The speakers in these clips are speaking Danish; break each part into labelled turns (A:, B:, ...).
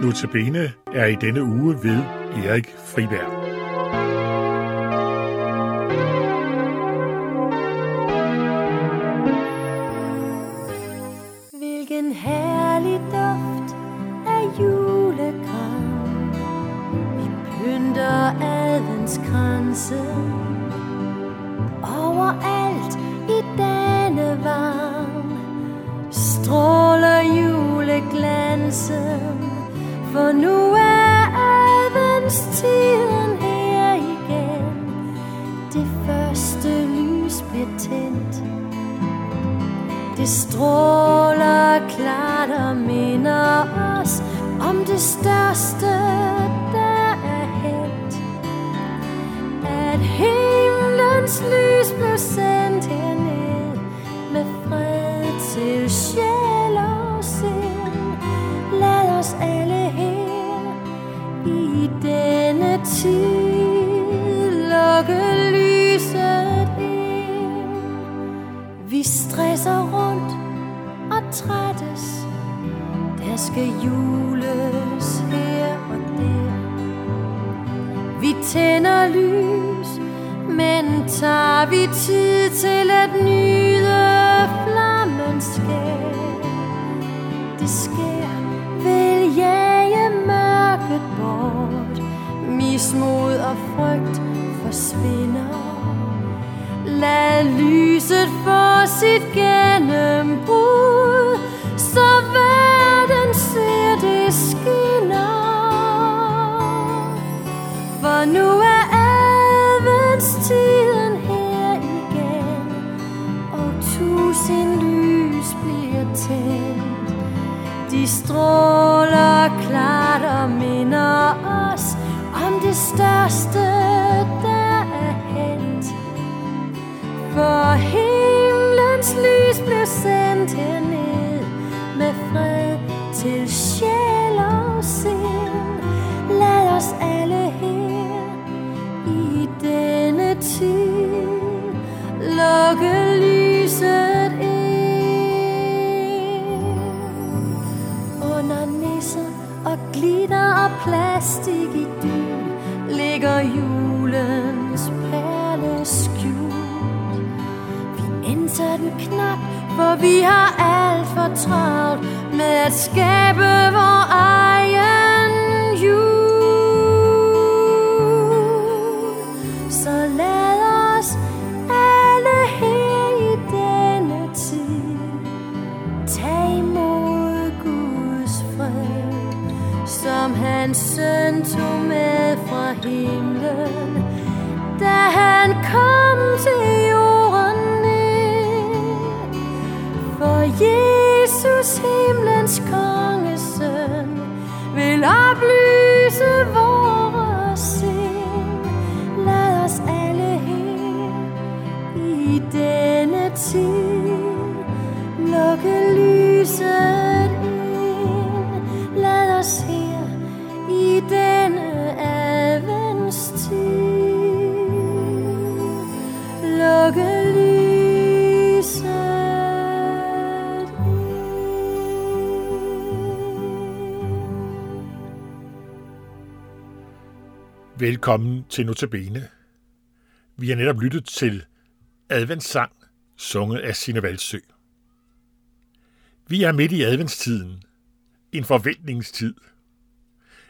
A: Notabene er i denne uge ved Erik Friberg.
B: Hvilken herlig duft af julekram Vi pynter adventskranse Overalt i denne varm Stråler juleglansen for nu er adventstiden her igen Det første lys bliver tændt det stråler klart og minder os om det største, der er hent. At himlens lys blev sendt herned med fred til sjæl og sind. Lad os alle De stresser rundt og trættes. Der skal jules her og der. Vi tænder lys Men tager vi tid til at nyde flammens skær? Det sker vil jage mørket bort. Mismod og frygt forsvinder. Lad lyset få sit gennembrud, så verden ser det skinner. For nu er adventstiden her igen, og tusind lys bliver tændt. De stråler klart og minder os om det største, der. For himlens lys blev sendt herned med fred til sjæl og sind. Lad os alle her i denne tid lukke lyset ind. Under nisser og glitter og plastik i dyn ligger julen Vi den knap, for vi har alt for travlt med at skabe vor egen jul. Så lad os alle her i denne tid tage imod Guds fred, som hans søn tog med fra himlen, tid lukke lyset ind. Lad os her i denne adventstid lukke lyset.
A: Velkommen til Notabene. Vi har netop lyttet til adventssang, sunget af Sine Valsø. Vi er midt i adventstiden, en forventningstid,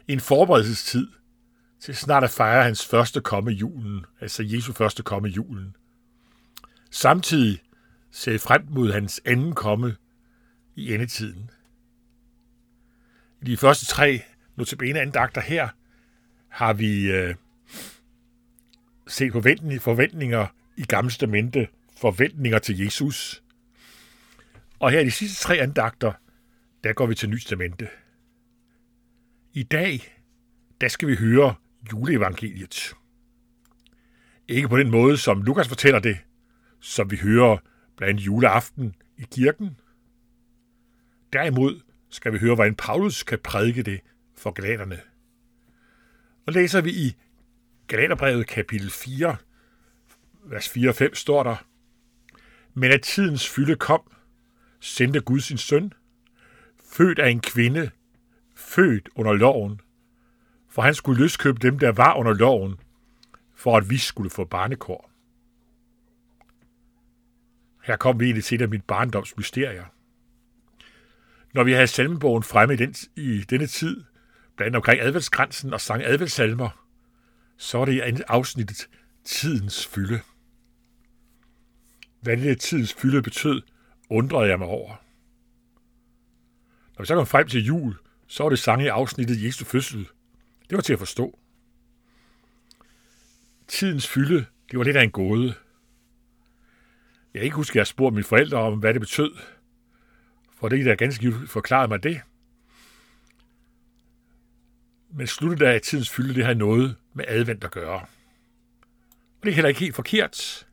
A: en forberedelsestid til snart at fejre hans første komme julen, altså Jesu første komme julen. Samtidig ser frem mod hans anden komme i endetiden. I de første tre notabene andagter her har vi øh, set forventninger, forventninger i gamle testamente, forventninger til Jesus. Og her i de sidste tre andagter, der går vi til Nyt Testamente. I dag, der skal vi høre juleevangeliet. Ikke på den måde, som Lukas fortæller det, som vi hører blandt juleaften i kirken. Derimod skal vi høre, hvordan Paulus kan prædike det for galaterne. Og læser vi i Galaterbrevet kapitel 4, vers 4 og 5 står der, men at tidens fylde kom, sendte Gud sin søn, født af en kvinde, født under loven, for han skulle løskøbe dem, der var under loven, for at vi skulle få barnekår. Her kom vi egentlig til et af mit barndoms mysterier. Når vi havde salmebogen fremme i, den, i denne tid, blandt omkring adventsgrænsen og sang adventssalmer, så var det i afsnittet Tidens fylde. Hvad det tidens fylde betød, undrede jeg mig over. Når vi så kom frem til jul, så var det sange i afsnittet Jesu fødsel. Det var til at forstå. Tidens fylde, det var lidt af en gåde. Jeg kan ikke huske, at jeg spurgte mine forældre om, hvad det betød. For det der ganske forklarede mig det. Men sluttet af tidens fylde, det har noget med advent at gøre. Og det er heller ikke helt forkert.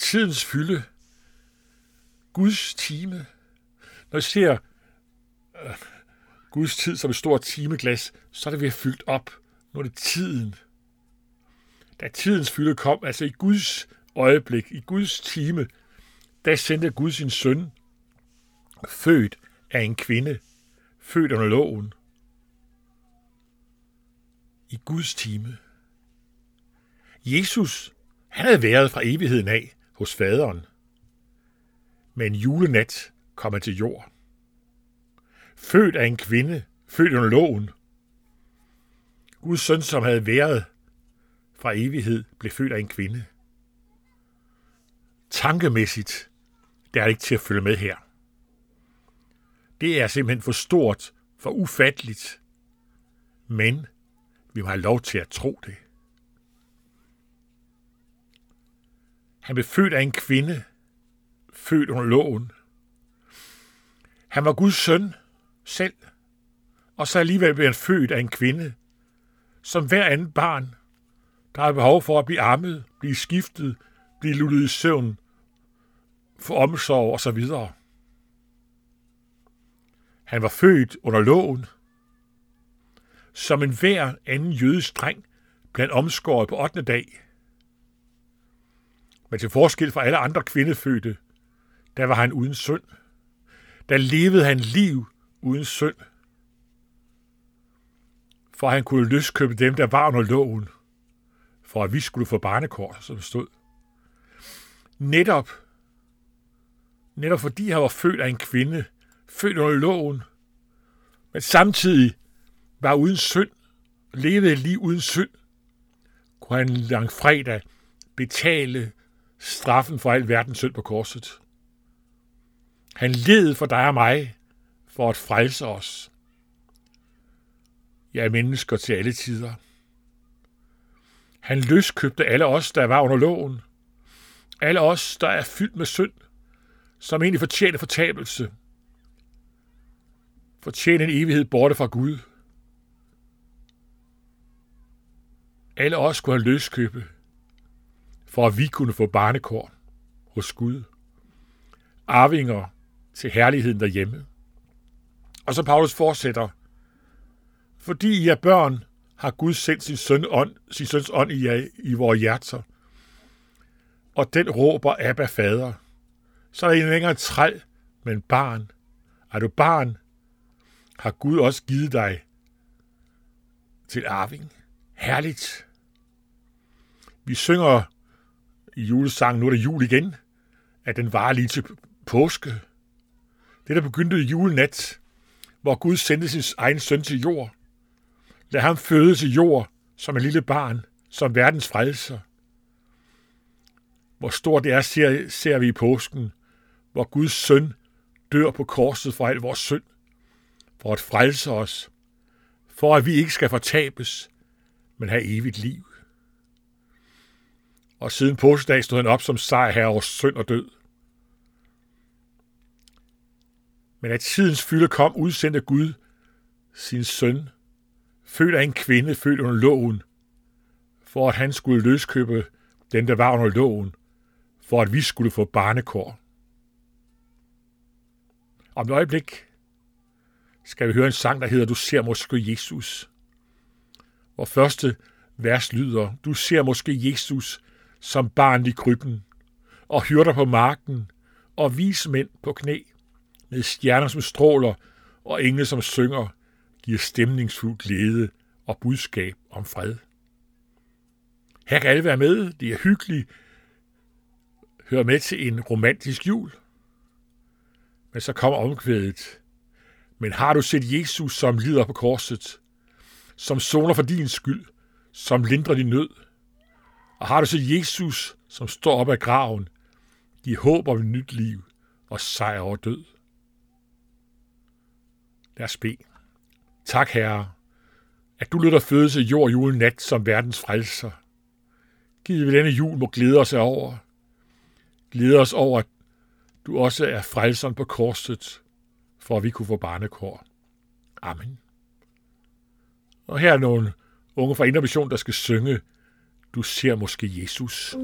A: Tidens fylde. Guds time. Når jeg ser øh, Guds tid som et stort timeglas, så er det ved at fyldt op. Nu er det tiden. Da tidens fylde kom, altså i Guds øjeblik, i Guds time, der sendte Gud sin søn, født af en kvinde, født under loven. I Guds time. Jesus, han havde været fra evigheden af hos faderen. Men julenat kom han til jord. Født af en kvinde, født under loven. Guds søn, som havde været fra evighed, blev født af en kvinde. Tankemæssigt, der er det ikke til at følge med her. Det er simpelthen for stort, for ufatteligt. Men vi må have lov til at tro det. Han blev født af en kvinde, født under loven. Han var Guds søn selv, og så alligevel blev han født af en kvinde, som hver anden barn, der har behov for at blive ammet, blive skiftet, blive lullet i søvn, få omsorg og så videre. Han var født under loven. Som en hver anden jødisk dreng blev omskåret på 8. dag. Men til forskel fra alle andre kvindefødte, der var han uden synd. Der levede han liv uden synd. For han kunne løskøbe dem, der var under loven, for at vi skulle få barnekår, som stod. Netop, netop fordi han var født af en kvinde, født under loven, men samtidig var uden synd, levede et liv uden synd, kunne han langfredag betale straffen for al verdens synd på korset. Han led for dig og mig, for at frelse os. Jeg er mennesker til alle tider. Han løskøbte alle os, der var under loven. Alle os, der er fyldt med synd, som egentlig fortjener fortabelse. Fortjener en evighed borte fra Gud. Alle os skulle han løskøbe, for at vi kunne få barnekår hos Gud. Arvinger til herligheden derhjemme. Og så Paulus fortsætter. Fordi I er børn, har Gud sendt sin, søn ånd, sin søns ånd i, jer, i vores hjerter. Og den råber Abba fader. Så er I ikke længere træl, men barn. Er du barn, har Gud også givet dig til arving. Herligt. Vi synger i julesang, nu er det jul igen, at den var lige til påske. Det, der begyndte julenat, hvor Gud sendte sin egen søn til jord. Lad ham føde til jord som en lille barn, som verdens frelser. Hvor stort det er, ser, ser vi i påsken, hvor Guds søn dør på korset for al vores synd, for at frelse os, for at vi ikke skal fortabes, men have evigt liv. Og siden påskedag stod han op som sejr over synd og død. Men at tidens fylde kom, udsendte Gud sin søn, født af en kvinde, født under loven, for at han skulle løskøbe den, der var under loven, for at vi skulle få barnekår. Om et øjeblik skal vi høre en sang, der hedder Du ser måske Jesus. Hvor første vers lyder, Du ser måske Jesus som barn i krybben, og hyrder på marken, og vismænd på knæ med stjerner som stråler og engle som synger,
B: giver stemningsfuld glæde og budskab om fred. Her kan alle være med. Det er hyggeligt. hører med til en romantisk jul. Men så kommer omkvædet. Men har du set Jesus, som lider på korset, som soner for din skyld, som lindrer din nød? Og har du så Jesus, som står op af graven, giver håb om et nyt liv og sejr over død? Lad os bede. Tak, Herre, at du lytter fødes i jord julen nat som verdens frelser. Giv vi denne jul må glæde os over. Glæde os over, at du også er frelseren på korset, for at vi kunne få barnekår. Amen. Og her er nogle unge fra Indermission, der skal synge, du ser måske Jesus.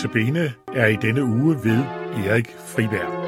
B: Notabene er i denne uge ved Erik Friberg.